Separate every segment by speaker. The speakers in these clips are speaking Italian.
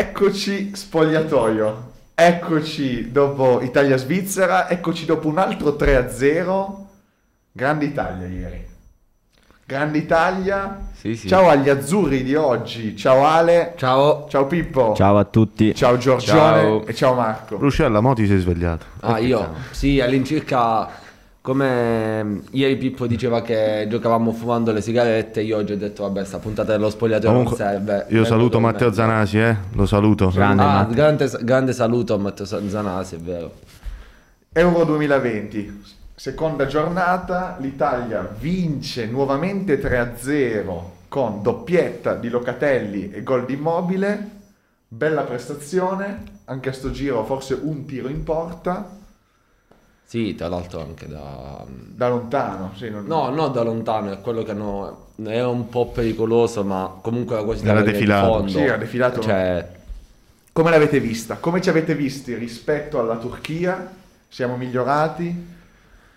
Speaker 1: eccoci spogliatoio. Eccoci dopo Italia-Svizzera, eccoci dopo un altro 3-0. Grande Italia ieri. Grande Italia.
Speaker 2: Sì, sì.
Speaker 1: Ciao agli azzurri di oggi. Ciao Ale.
Speaker 3: Ciao.
Speaker 1: Ciao Pippo.
Speaker 4: Ciao a tutti.
Speaker 1: Ciao Giorgione
Speaker 2: Ciao.
Speaker 1: e ciao Marco.
Speaker 5: Lucella, mo ti sei svegliato.
Speaker 3: Ah, io? Sì, all'incirca come mm, ieri Pippo diceva che giocavamo fumando le sigarette, io oggi ho detto vabbè sta puntata dello spogliatoio non serve.
Speaker 5: io saluto
Speaker 3: me.
Speaker 5: Matteo Zanasi, eh? Lo saluto.
Speaker 4: Grande
Speaker 3: Ah, grande, grande saluto a Matteo Zanasi, è vero.
Speaker 1: Euro 2020, seconda giornata, l'Italia vince nuovamente 3-0 con doppietta di Locatelli e gol di Immobile, bella prestazione, anche a sto giro forse un tiro in porta,
Speaker 3: Sì, tra l'altro anche da...
Speaker 1: da lontano, sì, non-
Speaker 3: No, non da lontano, è quello che hanno... Era un po' pericoloso, ma comunque la quasi
Speaker 5: Era defilato.
Speaker 3: fondo.
Speaker 1: Sì, era defilato.
Speaker 3: Cioè,
Speaker 1: Come l'avete vista? Come ci avete visti rispetto alla Turchia? Siamo migliorati?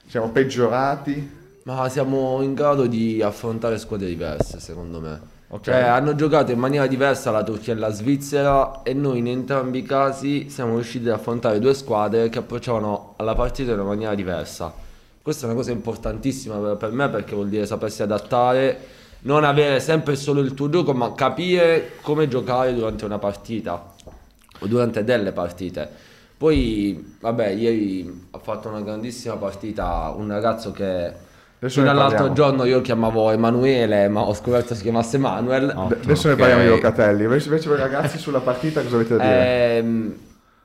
Speaker 1: Siamo peggiorati?
Speaker 3: ma siamo in grado di affrontare squadre diverse, secondo me.
Speaker 1: Ok.
Speaker 3: Cioè, hanno giocato in maniera diversa la Turchia e la Svizzera e noi in entrambi i casi siamo riusciti ad affrontare due squadre che approcciavano alla partita in una maniera diversa. Questa è una cosa importantissima per me perché vuol dire sapersi adattare, non avere sempre solo il tuo gioco, ma capire come giocare durante una partita o durante delle partite. Poi, vabbè, ieri ha fatto una grandissima partita un ragazzo che
Speaker 1: Adesso
Speaker 3: fino all'altro giorno io chiamavo Emanuele, ma ho scoperto si chiamasse Manuel.
Speaker 1: D- Adesso ne
Speaker 2: ok.
Speaker 1: parliamo di Locatelli. Invece, invece voi ragazzi sulla partita cosa avete da dire?
Speaker 3: Ehm,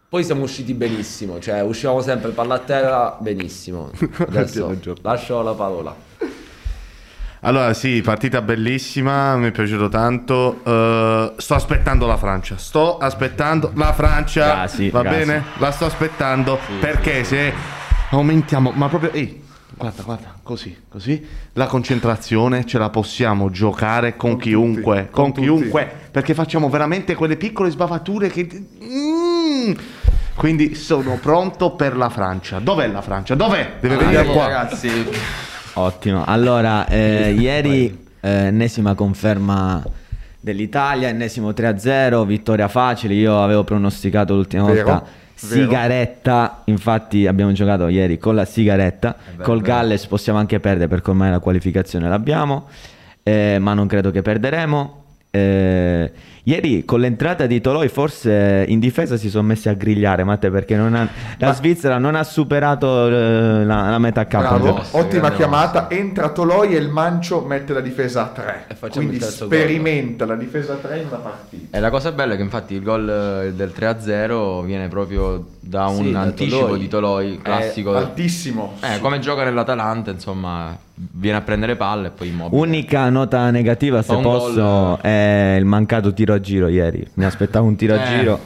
Speaker 3: poi siamo usciti benissimo, cioè uscivamo sempre palla a terra benissimo. Adesso lascio la parola.
Speaker 5: Allora, sì, partita bellissima, mi è piaciuto tanto. Eh, sto aspettando la Francia. Sto aspettando la Francia.
Speaker 4: Gasi,
Speaker 5: va
Speaker 4: gasi.
Speaker 5: bene? La sto aspettando perché se aumentiamo, ma proprio ehi, guarda, guarda, così, così la concentrazione ce la possiamo giocare con,
Speaker 1: Con
Speaker 5: chiunque,
Speaker 1: tutti,
Speaker 5: con,
Speaker 1: con
Speaker 5: chiunque, perché facciamo veramente quelle piccole sbavature che Mm. Quindi sono pronto per la Francia. Dov'è la Francia? Dov'è? Deve venire
Speaker 2: Dai,
Speaker 5: qua.
Speaker 2: ragazzi.
Speaker 4: Ottimo. Allora, eh, ieri eh, ennesima conferma dell'Italia, ennesimo 3-0, vittoria facile. Io avevo pronosticato l'ultima
Speaker 1: Vero,
Speaker 4: volta. Sigaretta, infatti abbiamo giocato ieri con la sigaretta.
Speaker 2: beh,
Speaker 4: Col
Speaker 2: beh.
Speaker 4: Galles possiamo anche perdere perché ormai la qualificazione l'abbiamo, eh, ma non credo che perderemo. Eh, ieri con l'entrata di Toloi forse in difesa si sono messi a grigliare Matte perché non ha- la Svizzera non ha superato eh, la, la metà campo
Speaker 1: Bravo,
Speaker 2: mosse,
Speaker 1: ottima
Speaker 2: grande
Speaker 1: chiamata. Entra Toloi e il Mancio mette la difesa a 3.
Speaker 3: E facciamo
Speaker 1: Quindi
Speaker 3: il terzo
Speaker 1: sperimenta la difesa a 3 in una partita.
Speaker 2: E la cosa bella è che infatti il gol eh, del 3-0 viene proprio da un
Speaker 3: Sì, da
Speaker 2: anticipo
Speaker 3: Toloi.
Speaker 2: di Toloi, classico.
Speaker 1: Altissimo.
Speaker 2: Eh, come gioca nell'Atalanta, insomma, viene a prendere palle e poi immobile.
Speaker 4: Unica nota negativa, se posso, è il mancato tiro a giro ieri. Mi aspettavo un tiro a
Speaker 2: Eh.
Speaker 4: giro,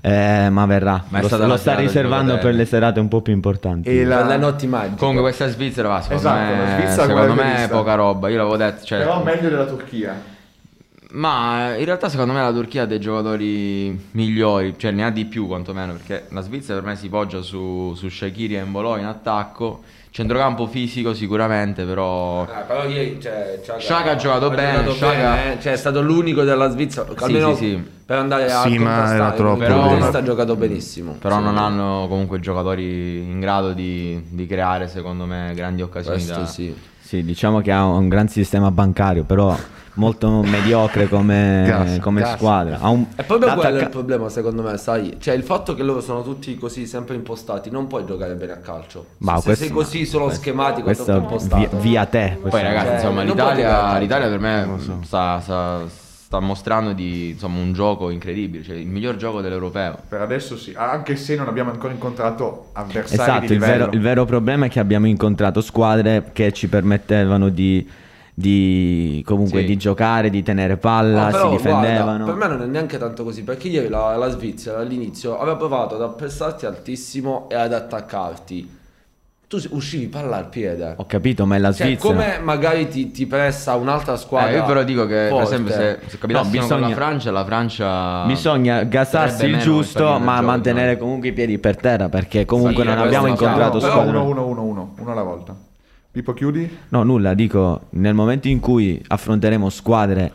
Speaker 4: eh, ma verrà.
Speaker 2: Ma
Speaker 4: lo lo
Speaker 2: la
Speaker 4: sta riservando per le serate un po' più importanti.
Speaker 1: E la-
Speaker 3: le notti magiche.
Speaker 2: Comunque questa Svizzera va, secondo
Speaker 1: Esatto, la
Speaker 2: me,
Speaker 1: Svizzera
Speaker 2: secondo me è
Speaker 1: vista?
Speaker 2: poca roba. Io l'avevo detto, cioè,
Speaker 1: Però meglio della Turchia.
Speaker 2: Ma in realtà secondo me la Turchia ha dei giocatori migliori, cioè ne ha di più quantomeno, perché la Svizzera per me si poggia su, su Shaqiri e Mbolo in attacco, centrocampo fisico sicuramente, però...
Speaker 3: Ah, però ieri cioè,
Speaker 2: ha giocato bene, Xhaka-
Speaker 3: bene, eh. cioè, è stato l'unico della Svizzera almeno
Speaker 2: sì, sì.
Speaker 3: per andare a
Speaker 5: Sì, ma
Speaker 3: contrastare
Speaker 5: era troppo.
Speaker 2: Però-
Speaker 3: ha giocato benissimo
Speaker 2: Però
Speaker 3: Sì.
Speaker 2: non hanno comunque giocatori in grado di, di creare secondo me grandi occasioni
Speaker 3: questo
Speaker 2: da...
Speaker 3: sì
Speaker 4: Sì, diciamo che ha un gran sistema bancario, però molto mediocre come,
Speaker 5: Gas,
Speaker 4: come
Speaker 5: gas.
Speaker 4: squadra. Ha un,
Speaker 3: E proprio quello è il problema secondo me, sai? Cioè il fatto che loro sono tutti così sempre impostati, non puoi giocare bene a calcio.
Speaker 4: Ma
Speaker 3: se
Speaker 4: questo-
Speaker 3: sei così solo schematico,
Speaker 4: questo
Speaker 3: impostato.
Speaker 4: via, via te.
Speaker 2: Poi
Speaker 4: questo-
Speaker 2: ragazzi,
Speaker 3: Cioè,
Speaker 2: insomma, l'Italia, l'Italia per me sta, sta- sta mostrando di, insomma, un gioco incredibile, cioè il miglior gioco dell'europeo.
Speaker 1: Per adesso sì, anche se non abbiamo ancora incontrato avversari
Speaker 4: Esatto,
Speaker 1: di
Speaker 4: il vero, il vero problema è che abbiamo incontrato squadre che ci permettevano di, di- comunque
Speaker 2: Sì.
Speaker 4: di giocare, di tenere palla, si
Speaker 3: però,
Speaker 4: difendevano.
Speaker 3: guarda, per me non è neanche tanto così, perché ieri la, la Svizzera all'inizio aveva provato ad appestarti altissimo e ad attaccarti. Tu uscivi palla al piede.
Speaker 4: Ho capito, ma è la
Speaker 3: Cioè,
Speaker 4: Svizzera.
Speaker 3: come magari ti, ti pressa un'altra squadra.
Speaker 2: Eh, io però dico che, per
Speaker 3: forte.
Speaker 2: esempio, se, se capitassimo
Speaker 4: No,
Speaker 2: con la
Speaker 4: bisogna-
Speaker 2: Francia, la Francia...
Speaker 4: Bisogna gasarsi
Speaker 2: sarebbe
Speaker 4: il giusto, ma
Speaker 2: gioco,
Speaker 4: mantenere
Speaker 2: no?
Speaker 4: comunque i piedi per terra, perché comunque
Speaker 2: Sì,
Speaker 4: non abbiamo incontrato squadre.
Speaker 1: 1 1 1 1 1 alla volta. Pippo chiudi?
Speaker 4: No, nulla, dico, nel momento in cui affronteremo squadre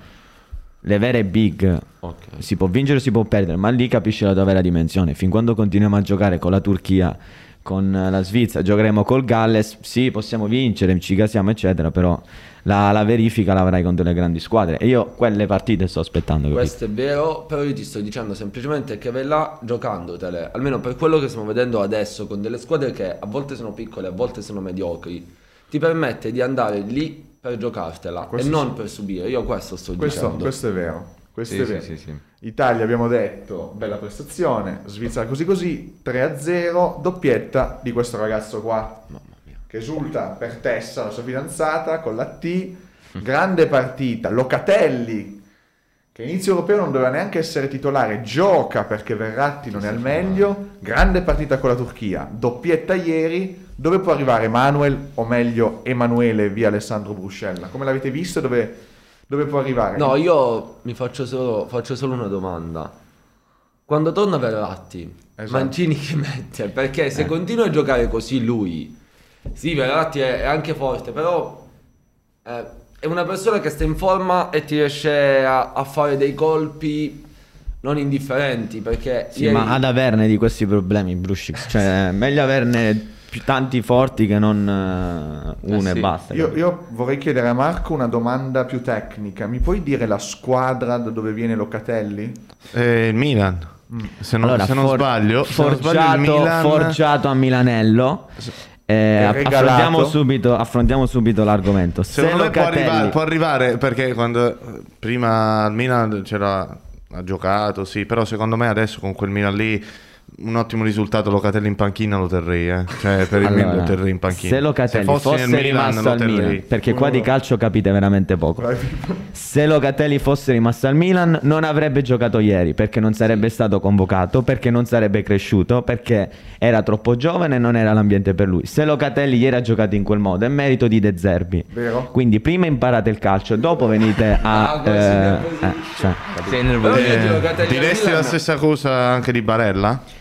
Speaker 4: le vere big
Speaker 3: Ok.
Speaker 4: si può vincere o si può perdere, ma lì capisci la tua vera dimensione. Fin quando continuiamo a giocare con la Turchia, con la Svizzera, giocheremo col Galles, sì, possiamo vincere, ci casiamo, eccetera, però la, la verifica l'avrai contro le grandi squadre. E io quelle partite sto aspettando. capito?
Speaker 3: Questo è vero, però io ti sto dicendo semplicemente che vai là giocandotele, almeno per quello che stiamo vedendo adesso con delle squadre che a volte sono piccole, a volte sono mediocri, ti permette di andare lì per giocartela
Speaker 1: Questo
Speaker 3: e non
Speaker 1: sì.
Speaker 3: per subire. Io questo sto
Speaker 1: Questo,
Speaker 3: dicendo.
Speaker 1: questo è vero. Questo
Speaker 2: Sì,
Speaker 1: è vero.
Speaker 2: sì, sì.
Speaker 1: Italia abbiamo detto, bella prestazione, Svizzera così così, 3-0, doppietta di questo ragazzo qua, che esulta per Tessa, la sua fidanzata, con la T, grande partita, Locatelli, che inizio europeo non doveva neanche essere titolare, gioca perché Verratti non è al meglio, grande partita con la Turchia, doppietta ieri, dove può arrivare Manuel, o meglio Emanuele via Alessandro Bruscella? Come l'avete visto, dove, dove può arrivare?
Speaker 3: No, io mi faccio solo, faccio solo una domanda. Quando torna Verratti,
Speaker 1: Esatto.
Speaker 3: Mancini che mette? Perché se continua a giocare così lui, sì, Verratti è, è anche forte, però eh, è una persona che sta in forma e ti riesce a, a fare dei colpi non indifferenti. Perché
Speaker 4: Sì,
Speaker 3: ieri-
Speaker 4: ma ad averne di questi problemi, Brushix, cioè meglio averne più tanti forti che non eh, uno
Speaker 2: Eh
Speaker 4: e
Speaker 2: sì.
Speaker 4: basta.
Speaker 1: Io, io vorrei chiedere a Marco una domanda più tecnica. Mi puoi dire la squadra da dove viene Locatelli?
Speaker 5: Eh, il Milan. Se non,
Speaker 4: Allora,
Speaker 5: se non
Speaker 4: for-
Speaker 5: sbaglio, se non
Speaker 4: forgiato,
Speaker 5: sbaglio il Milan...
Speaker 4: forgiato a Milanello. Eh, affrontiamo, subito, affrontiamo subito l'argomento. Se
Speaker 5: Secondo me può arrivare, può arrivare perché quando prima al Milan c'era ha giocato, sì, però secondo me adesso con quel Milan lì un ottimo risultato Locatelli in panchina lo terrei, eh. Cioè per il Milan lo terrei in panchina.
Speaker 4: se Locatelli
Speaker 5: fossi
Speaker 4: fosse
Speaker 5: Milan,
Speaker 4: rimasto al. Milan, perché qua di calcio capite veramente poco. Se Locatelli fosse rimasto al Milan, non avrebbe giocato ieri perché non sarebbe stato convocato, perché non sarebbe cresciuto, perché era troppo giovane e non era l'ambiente per lui. Se Locatelli ieri ha giocato in quel modo, è merito di De Zerbi.
Speaker 1: Vero?
Speaker 4: Quindi prima imparate il calcio, dopo venite a.
Speaker 3: Ah, così,
Speaker 4: eh,
Speaker 3: così.
Speaker 4: eh, cioè,
Speaker 2: Sei nervoso.
Speaker 3: al
Speaker 5: Diresti la stessa cosa anche di Barella?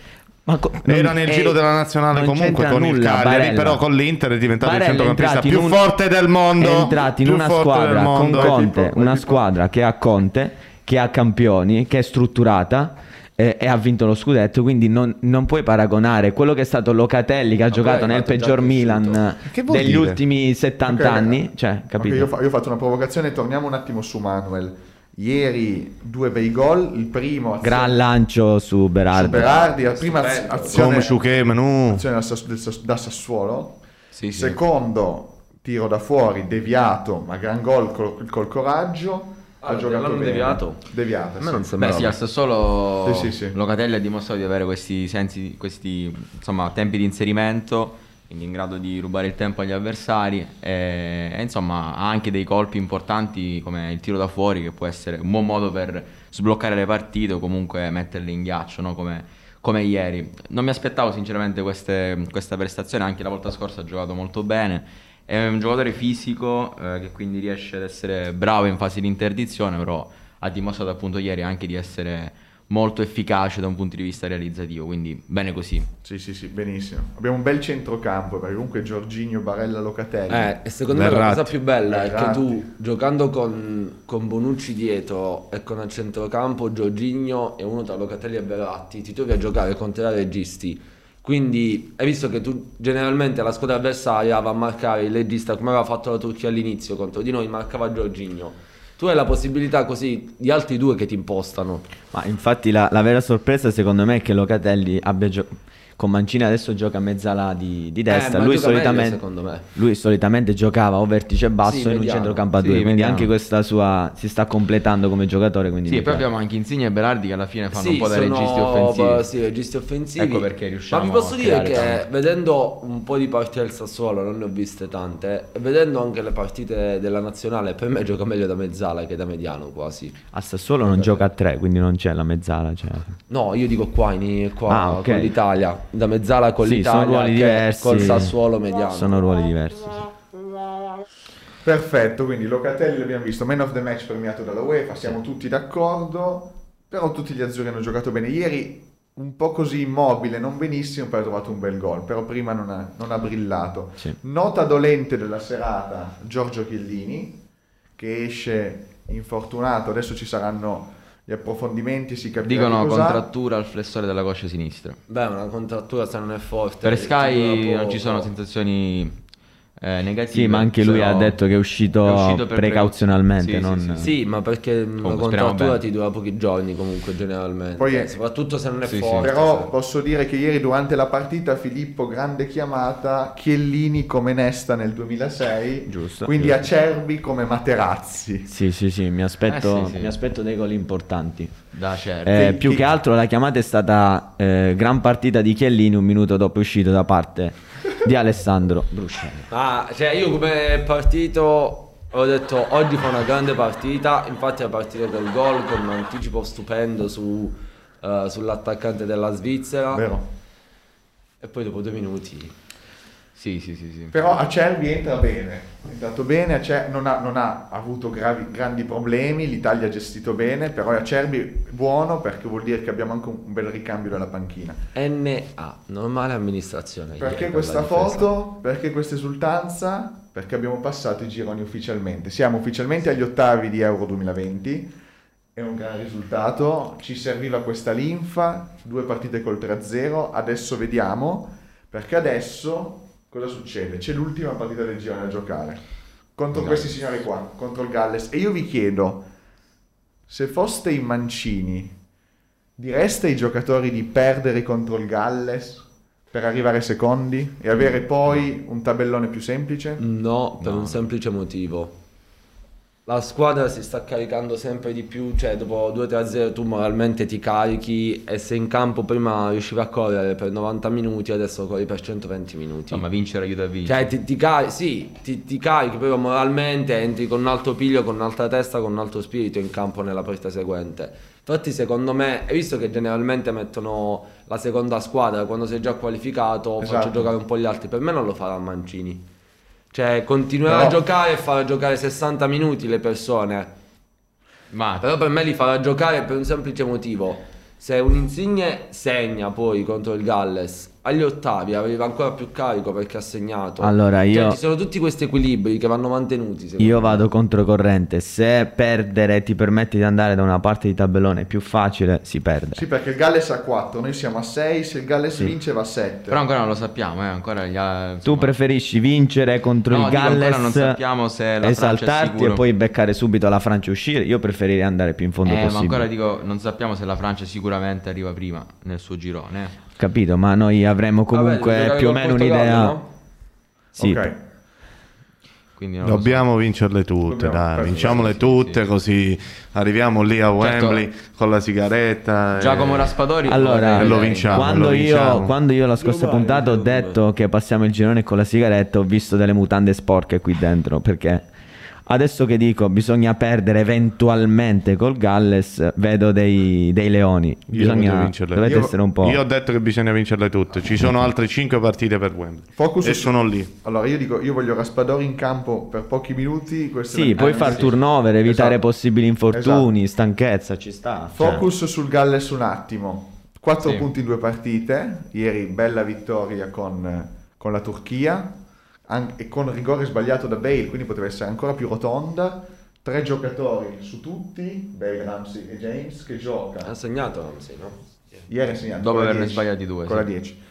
Speaker 4: Ma co-
Speaker 5: Era nel giro della nazionale comunque con il
Speaker 4: nulla,
Speaker 5: Cagliari,
Speaker 4: Barella.
Speaker 5: però con l'Inter è diventato
Speaker 4: Barella
Speaker 5: il centrocampista più
Speaker 4: un-
Speaker 5: forte del mondo.
Speaker 4: È entrato in
Speaker 5: più
Speaker 4: una
Speaker 5: forte
Speaker 4: squadra con. Conte,
Speaker 1: tipo-
Speaker 4: una
Speaker 1: tipo-
Speaker 4: squadra che ha Conte, che ha campioni, che è strutturata. eh, E ha vinto lo scudetto, quindi non, non puoi paragonare quello che è stato Locatelli, che ha
Speaker 3: Ma
Speaker 4: giocato nel peggior. Milan degli
Speaker 5: dire?
Speaker 4: ultimi 70
Speaker 1: Ok,
Speaker 4: anni. Cioè,
Speaker 1: Ok,
Speaker 4: capito?
Speaker 1: io, fa- io ho fatto una provocazione, torniamo un attimo su Manuel. Ieri due bei gol, il primo azione-
Speaker 4: Gran lancio su Berardi.
Speaker 1: su Berardi, la prima azione, azione da, da Sassuolo.
Speaker 2: Sì, sì.
Speaker 1: Secondo tiro da fuori, deviato, ma gran gol col, col coraggio.
Speaker 3: Ah,
Speaker 1: ha giocato bene.
Speaker 3: deviato?
Speaker 1: Deviato,
Speaker 3: A me
Speaker 1: sì.
Speaker 3: non
Speaker 2: Beh
Speaker 3: sembrava.
Speaker 2: sì, al Sassuolo
Speaker 1: Sì, sì, sì.
Speaker 2: Locatelli ha dimostrato di avere questi sensi, questi insomma, tempi di inserimento, quindi in grado di rubare il tempo agli avversari e, e, insomma ha anche dei colpi importanti come il tiro da fuori che può essere un buon modo per sbloccare le partite o comunque metterle in ghiaccio, no? come, come ieri. Non mi aspettavo sinceramente queste- questa prestazione, anche la volta scorsa ha giocato molto bene. È un giocatore fisico eh, che quindi riesce ad essere bravo in fase di interdizione, però ha dimostrato appunto ieri anche di essere molto efficace da un punto di vista realizzativo, quindi bene così.
Speaker 1: Sì, sì, sì, benissimo. Abbiamo un bel centrocampo perché comunque Giorginio, Barella, Locatelli.
Speaker 3: Eh, e secondo me la
Speaker 5: Verratti.
Speaker 3: cosa più bella è che
Speaker 1: Verratti.
Speaker 3: tu giocando con, con Bonucci dietro e con al centrocampo Giorginio e uno tra Locatelli e Verratti ti trovi a giocare contro i registi. Quindi hai visto che tu generalmente la squadra avversaria va a marcare il regista come aveva fatto la Turchia all'inizio contro di noi, marcava Giorginio. Tu hai la possibilità così di altri due che ti impostano.
Speaker 4: Ma infatti la, la vera sorpresa secondo me è che Locatelli abbia giocato. Con Mancini adesso gioca a mezzala di, di destra.
Speaker 3: Eh,
Speaker 4: lui,
Speaker 3: meglio,
Speaker 4: solitamente,
Speaker 3: secondo me.
Speaker 4: lui solitamente giocava o vertice basso
Speaker 3: Sì,
Speaker 4: in un centrocampo a
Speaker 2: Sì,
Speaker 4: due. quindi
Speaker 2: mediano.
Speaker 4: anche questa sua si sta completando come giocatore. Quindi
Speaker 2: Sì, e poi abbiamo anche Insigne e Berardi che alla fine fanno
Speaker 3: Sì,
Speaker 2: un po' da registi offensivi.
Speaker 3: Sì, registi offensivi.
Speaker 2: Ecco perché riusciamo
Speaker 3: Ma vi posso dire che
Speaker 2: tanto.
Speaker 3: vedendo un po' di partite del Sassuolo, non ne ho viste tante, e vedendo anche le partite della nazionale, per me gioca meglio da mezzala che da mediano quasi.
Speaker 4: A Sassuolo non gioca a tre, quindi non c'è la mezzala. Cioè.
Speaker 3: No, io dico qua, in, qua
Speaker 4: Ah, ok.
Speaker 3: con l'Italia, da mezzala con
Speaker 4: Sì,
Speaker 3: l'Italia,
Speaker 4: sono ruoli
Speaker 3: che
Speaker 4: diversi.
Speaker 3: col Sassuolo mediano.
Speaker 4: Sono ruoli diversi. sì.
Speaker 1: Perfetto, quindi Locatelli l'abbiamo visto, man of the match premiato dalla UEFA, siamo tutti d'accordo, però tutti gli azzurri hanno giocato bene. Ieri un po' così immobile, non benissimo, poi ha trovato un bel gol, però prima non ha, non ha brillato.
Speaker 4: Sì.
Speaker 1: Nota dolente della serata, Giorgio Chiellini, che esce infortunato, adesso ci saranno gli approfondimenti, si capirà
Speaker 2: Dicono contrattura al flessore della coscia sinistra.
Speaker 3: Beh, una contrattura se non è forte.
Speaker 2: Per Sky non ci sono sensazioni eh, negative.
Speaker 4: Sì, ma anche lui ha detto che è uscito,
Speaker 2: è uscito
Speaker 4: precauzionalmente.
Speaker 2: precau-
Speaker 4: non...
Speaker 2: sì, sì,
Speaker 3: Sì, ma perché la
Speaker 2: speriamo
Speaker 3: contrattura ti dura pochi giorni comunque generalmente.
Speaker 1: Poi-
Speaker 3: Eh, soprattutto se non è
Speaker 2: Sì, sì.
Speaker 3: forte.
Speaker 1: Però posso dire che ieri durante la partita Filippo grande chiamata, Chiellini come Nesta nel 2006,
Speaker 4: Giusto.
Speaker 1: quindi Acerbi come Materazzi.
Speaker 4: Sì, sì, sì, mi aspetto,
Speaker 2: Eh, sì, sì.
Speaker 4: mi aspetto dei gol importanti.
Speaker 2: Da certo.
Speaker 4: Eh, più
Speaker 1: che-
Speaker 4: altro la chiamata è stata eh, gran partita di Chiellini un minuto dopo è uscito da parte di Alessandro Bruscelli.
Speaker 3: Ah, cioè io come partito ho detto oggi fa una grande partita, infatti è partita col gol con un anticipo stupendo su, eh, sull'attaccante della Svizzera
Speaker 1: Vero?
Speaker 3: e poi dopo due minuti
Speaker 2: Sì, sì, sì, sì.
Speaker 1: Però Acerbi entra bene, è entrato bene, Acer- non, ha, non ha avuto gravi- grandi problemi, l'Italia ha gestito bene, però Acerbi è buono perché vuol dire che abbiamo anche un, bel ricambio della panchina.
Speaker 3: NA, normale amministrazione.
Speaker 1: Perché
Speaker 3: per
Speaker 1: questa foto? Perché questa esultanza? Perché abbiamo passato i gironi ufficialmente. Siamo ufficialmente agli ottavi di Euro 2020. È un gran risultato. Ci serviva questa linfa, due partite col 3-0. Adesso vediamo. Perché adesso cosa succede? C'è l'ultima partita del girone da giocare. Contro questi signori qua, contro il Galles. E io vi chiedo, se foste in Mancini, direste ai giocatori di perdere contro il Galles per arrivare secondi e avere poi un tabellone più semplice?
Speaker 3: No, per
Speaker 2: No.
Speaker 3: un semplice motivo. La squadra si sta caricando sempre di più, cioè dopo 2-3-0 tu moralmente ti carichi e se in campo prima riuscivi a correre per 90 minuti, adesso corri per 120 minuti.
Speaker 2: Insomma, vincere aiuta a vincere.
Speaker 3: Cioè ti, ti cari- sì, ti, ti carichi, però moralmente entri con un altro piglio, con un'altra testa, con un altro spirito in campo nella partita seguente. Infatti secondo me, hai visto che generalmente mettono la seconda squadra quando sei già qualificato, faccio
Speaker 1: Esatto.
Speaker 3: giocare un po' gli altri, per me non lo farà Mancini. Cioè continuerà
Speaker 1: Però-
Speaker 3: a giocare e farà giocare 60 minuti le persone.
Speaker 2: Ma
Speaker 3: Però per me li farà giocare per un semplice motivo. Se un Insigne segna poi contro il Galles agli ottavi arriva ancora più carico perché ha segnato.
Speaker 4: Allora,
Speaker 3: Cioè,
Speaker 4: io-
Speaker 3: ci sono tutti questi equilibri che vanno mantenuti.
Speaker 4: Io
Speaker 3: me.
Speaker 4: vado controcorrente. Se perdere ti permette di andare da una parte di tabellone più facile, si perde.
Speaker 1: Sì, perché il Galles ha 4, noi siamo a 6, se il Galles vince va a 7.
Speaker 2: però ancora non lo sappiamo, eh, ancora gli ha-
Speaker 4: Tu
Speaker 2: insomma-
Speaker 4: preferisci vincere contro
Speaker 2: No,
Speaker 4: il
Speaker 2: dico, ancora
Speaker 4: Galles,
Speaker 2: non sappiamo se la
Speaker 4: esaltarti e poi beccare subito la Francia e uscire? Io preferirei andare più in fondo
Speaker 2: Eh, ma
Speaker 4: possibile.
Speaker 2: ancora dico, non sappiamo se la Francia sicuramente arriva prima nel suo girone. Eh.
Speaker 4: Capito, ma noi avremo
Speaker 3: Vabbè,
Speaker 4: comunque
Speaker 3: giocare
Speaker 4: più o meno un'idea.
Speaker 3: no?
Speaker 4: Sì,
Speaker 1: Ok.
Speaker 2: Quindi non lo so.
Speaker 5: Dobbiamo vincerle tutte,
Speaker 1: Dobbiamo-
Speaker 5: dai, vinciamole
Speaker 2: sì,
Speaker 5: tutte
Speaker 2: sì.
Speaker 5: così arriviamo lì a
Speaker 2: Certo.
Speaker 5: Wembley con la sigaretta.
Speaker 2: Giacomo
Speaker 5: e-
Speaker 2: Raspadori
Speaker 4: Allora,
Speaker 5: E lo vinciamo.
Speaker 4: quando,
Speaker 5: lo
Speaker 4: io,
Speaker 5: vinciamo.
Speaker 4: quando io la scorsa
Speaker 3: Io
Speaker 4: puntata ho
Speaker 3: io
Speaker 4: detto che passiamo il girone con la sigaretta, ho visto delle mutande sporche qui dentro. Perché adesso che dico bisogna perdere eventualmente col Galles, vedo dei, dei leoni.
Speaker 5: Io
Speaker 4: Bisogna, dovete
Speaker 1: Io-
Speaker 4: essere un po'.
Speaker 5: Io ho detto che bisogna vincerle tutte. Ci sono altre 5 partite per Wembley.
Speaker 1: Focus
Speaker 5: e
Speaker 1: su-
Speaker 5: sono lì.
Speaker 1: Allora io dico, io voglio Raspadori in campo per pochi minuti.
Speaker 4: Sì,
Speaker 1: la-
Speaker 4: puoi
Speaker 1: eh,
Speaker 4: far
Speaker 1: sì.
Speaker 4: turnover, evitare
Speaker 1: Esatto.
Speaker 4: possibili infortuni, stanchezza, ci sta. cioè.
Speaker 1: Focus sul Galles un attimo. 4
Speaker 2: Sì.
Speaker 1: punti in due partite. Ieri bella vittoria con, con la Turchia an- e con rigore sbagliato da Bale, quindi poteva essere ancora più rotonda. Tre giocatori su tutti, Bale, Ramsey e James, che gioca.
Speaker 3: Ha segnato Ramsey, no?
Speaker 1: Ieri ha segnato.
Speaker 2: Dopo averne
Speaker 1: 10,
Speaker 2: sbagliati due,
Speaker 1: Con
Speaker 2: sì.
Speaker 1: la 10.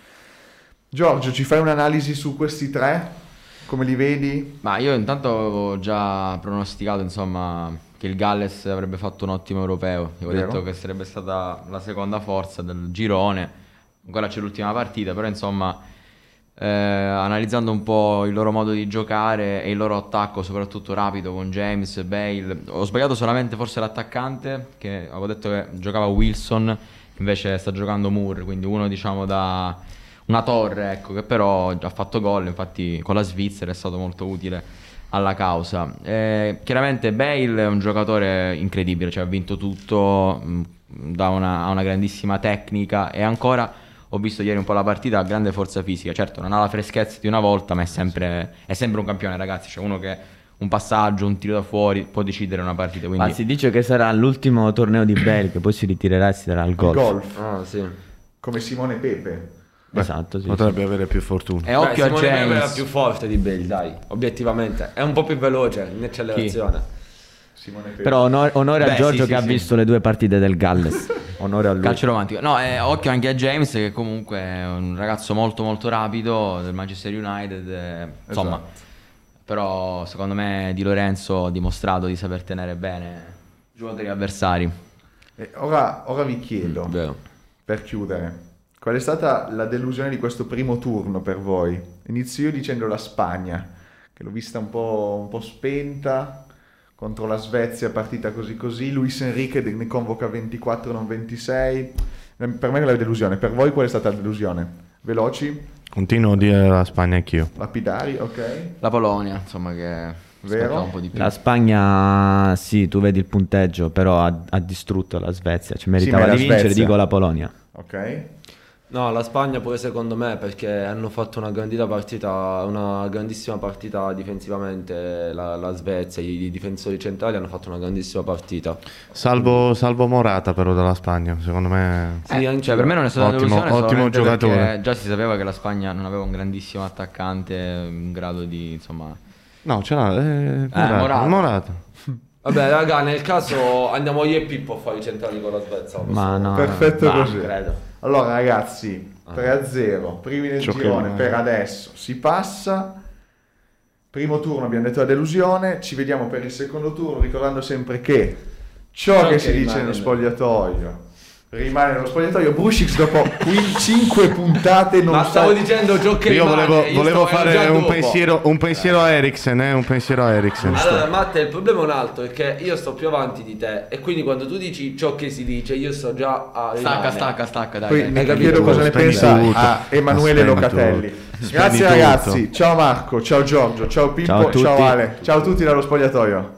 Speaker 1: Giorgio, ci fai un'analisi su questi tre? Come li vedi?
Speaker 2: Ma io intanto avevo già pronosticato, insomma, che il Galles avrebbe fatto un ottimo europeo. Io avevo
Speaker 1: Vero.
Speaker 2: detto che sarebbe stata la seconda forza del girone. Ancora c'è l'ultima partita, però insomma, eh, analizzando un po' il loro modo di giocare e il loro attacco, soprattutto rapido con James, Bale. Ho sbagliato solamente forse l'attaccante, che avevo detto che giocava Wilson, invece sta giocando Moore, quindi uno diciamo da una torre, ecco, che però ha fatto gol, infatti con la Svizzera è stato molto utile alla causa. Eh, chiaramente Bale è un giocatore incredibile, cioè ha vinto tutto, mh, da una, ha una grandissima tecnica e ancora ho visto ieri un po' la partita, ha grande forza fisica, certo non ha la freschezza di una volta, ma è sempre, è sempre un campione ragazzi, cioè uno che un passaggio, un tiro da fuori può decidere una partita, quindi
Speaker 4: Ma si dice che sarà l'ultimo torneo di Bale, che poi si ritirerà e si darà al golf.
Speaker 1: Golf,
Speaker 3: Ah, sì.
Speaker 1: come Simone Pepe.
Speaker 4: Esatto, sì,
Speaker 5: Potrebbe avere più fortuna.
Speaker 2: e occhio
Speaker 3: Beh,
Speaker 2: a
Speaker 3: Simone Pepe era
Speaker 2: James.
Speaker 3: più forte di Bale, dai, obiettivamente. È un po' più veloce in accelerazione.
Speaker 4: Però onore, onore a
Speaker 2: Beh,
Speaker 4: Giorgio
Speaker 2: sì,
Speaker 4: che
Speaker 2: sì,
Speaker 4: ha
Speaker 2: sì.
Speaker 4: visto le due partite del Galles. Onore a lui.
Speaker 2: Calcio romantico. No, eh, occhio anche a James che comunque è un ragazzo molto molto rapido del Manchester United. eh, insomma,
Speaker 1: Esatto.
Speaker 2: però secondo me Di Lorenzo ha dimostrato di saper tenere bene i giocatori avversari.
Speaker 1: E ora, ora vi chiedo,
Speaker 3: Vero.
Speaker 1: per chiudere, qual è stata la delusione di questo primo turno per voi? Inizio io dicendo la Spagna, che l'ho vista un po', un po' spenta contro la Svezia, partita così così. Luis Enrique ne convoca 24, non 26. Per me è la delusione. Per voi qual è stata la delusione? Veloci,
Speaker 5: Continuo a dire la Spagna anch'io.
Speaker 1: lapidari, ok?
Speaker 2: La Polonia, insomma, che
Speaker 1: Vero?
Speaker 2: aspettava un po' di più.
Speaker 4: La Spagna, sì, tu vedi il punteggio, però ha, ha distrutto la Svezia. Ci meritava
Speaker 1: ma la
Speaker 4: di vincere,
Speaker 1: Svezia-
Speaker 4: dico la Polonia.
Speaker 1: Ok?
Speaker 3: No, la Spagna pure secondo me perché hanno fatto una grandita partita, una grandissima partita difensivamente, la, la Svezia, i, i difensori centrali hanno fatto una grandissima partita.
Speaker 5: Salvo, salvo Morata però dalla Spagna, secondo me...
Speaker 3: Sì,
Speaker 2: Eh, cioè, per me non è stata
Speaker 5: Ottimo- ottimo giocatore.
Speaker 2: Già si sapeva che la Spagna non aveva un grandissimo attaccante in grado di, insomma...
Speaker 5: No, ce l'ha, eh, Morata.
Speaker 2: Morata.
Speaker 5: Morata.
Speaker 3: Vabbè, raga, nel caso andiamo io e Pippo a fare i centrali con la Svezia.
Speaker 4: Ma no,
Speaker 1: Perfetto
Speaker 4: ma
Speaker 1: così.
Speaker 3: credo.
Speaker 1: Allora ragazzi, 3-0, primi del
Speaker 5: Ciò che
Speaker 1: girone per adesso, si passa. Primo turno abbiamo detto la delusione, ci vediamo per il secondo turno ricordando sempre che ciò,
Speaker 3: Ciò
Speaker 1: che,
Speaker 3: che
Speaker 1: si dice nello
Speaker 3: nel-
Speaker 1: spogliatoio rimane nello spogliatoio. Brushix dopo 5 puntate non
Speaker 3: Ma stavo dicendo ciò che
Speaker 5: Io
Speaker 3: rimane,
Speaker 5: volevo,
Speaker 3: io
Speaker 5: volevo fare un
Speaker 3: dopo.
Speaker 5: pensiero, un pensiero a Eriksen, eh, un pensiero a Eriksen.
Speaker 3: Allora, Matte, il problema è un altro, è che io sto più avanti di te e quindi quando tu dici ciò che si dice, io sto già a
Speaker 2: Stacca,
Speaker 3: rimane.
Speaker 2: stacca, stacca, dai.
Speaker 1: Poi
Speaker 2: dai.
Speaker 1: ne chiedo cosa ne pensa a Emanuele
Speaker 5: Spegni
Speaker 1: Locatelli.
Speaker 5: tutto.
Speaker 1: Grazie
Speaker 5: Spegni
Speaker 1: ragazzi,
Speaker 5: tutto.
Speaker 1: ciao Marco, ciao Giorgio, ciao Pippo, ciao Ale, ciao a tutti dallo spogliatoio.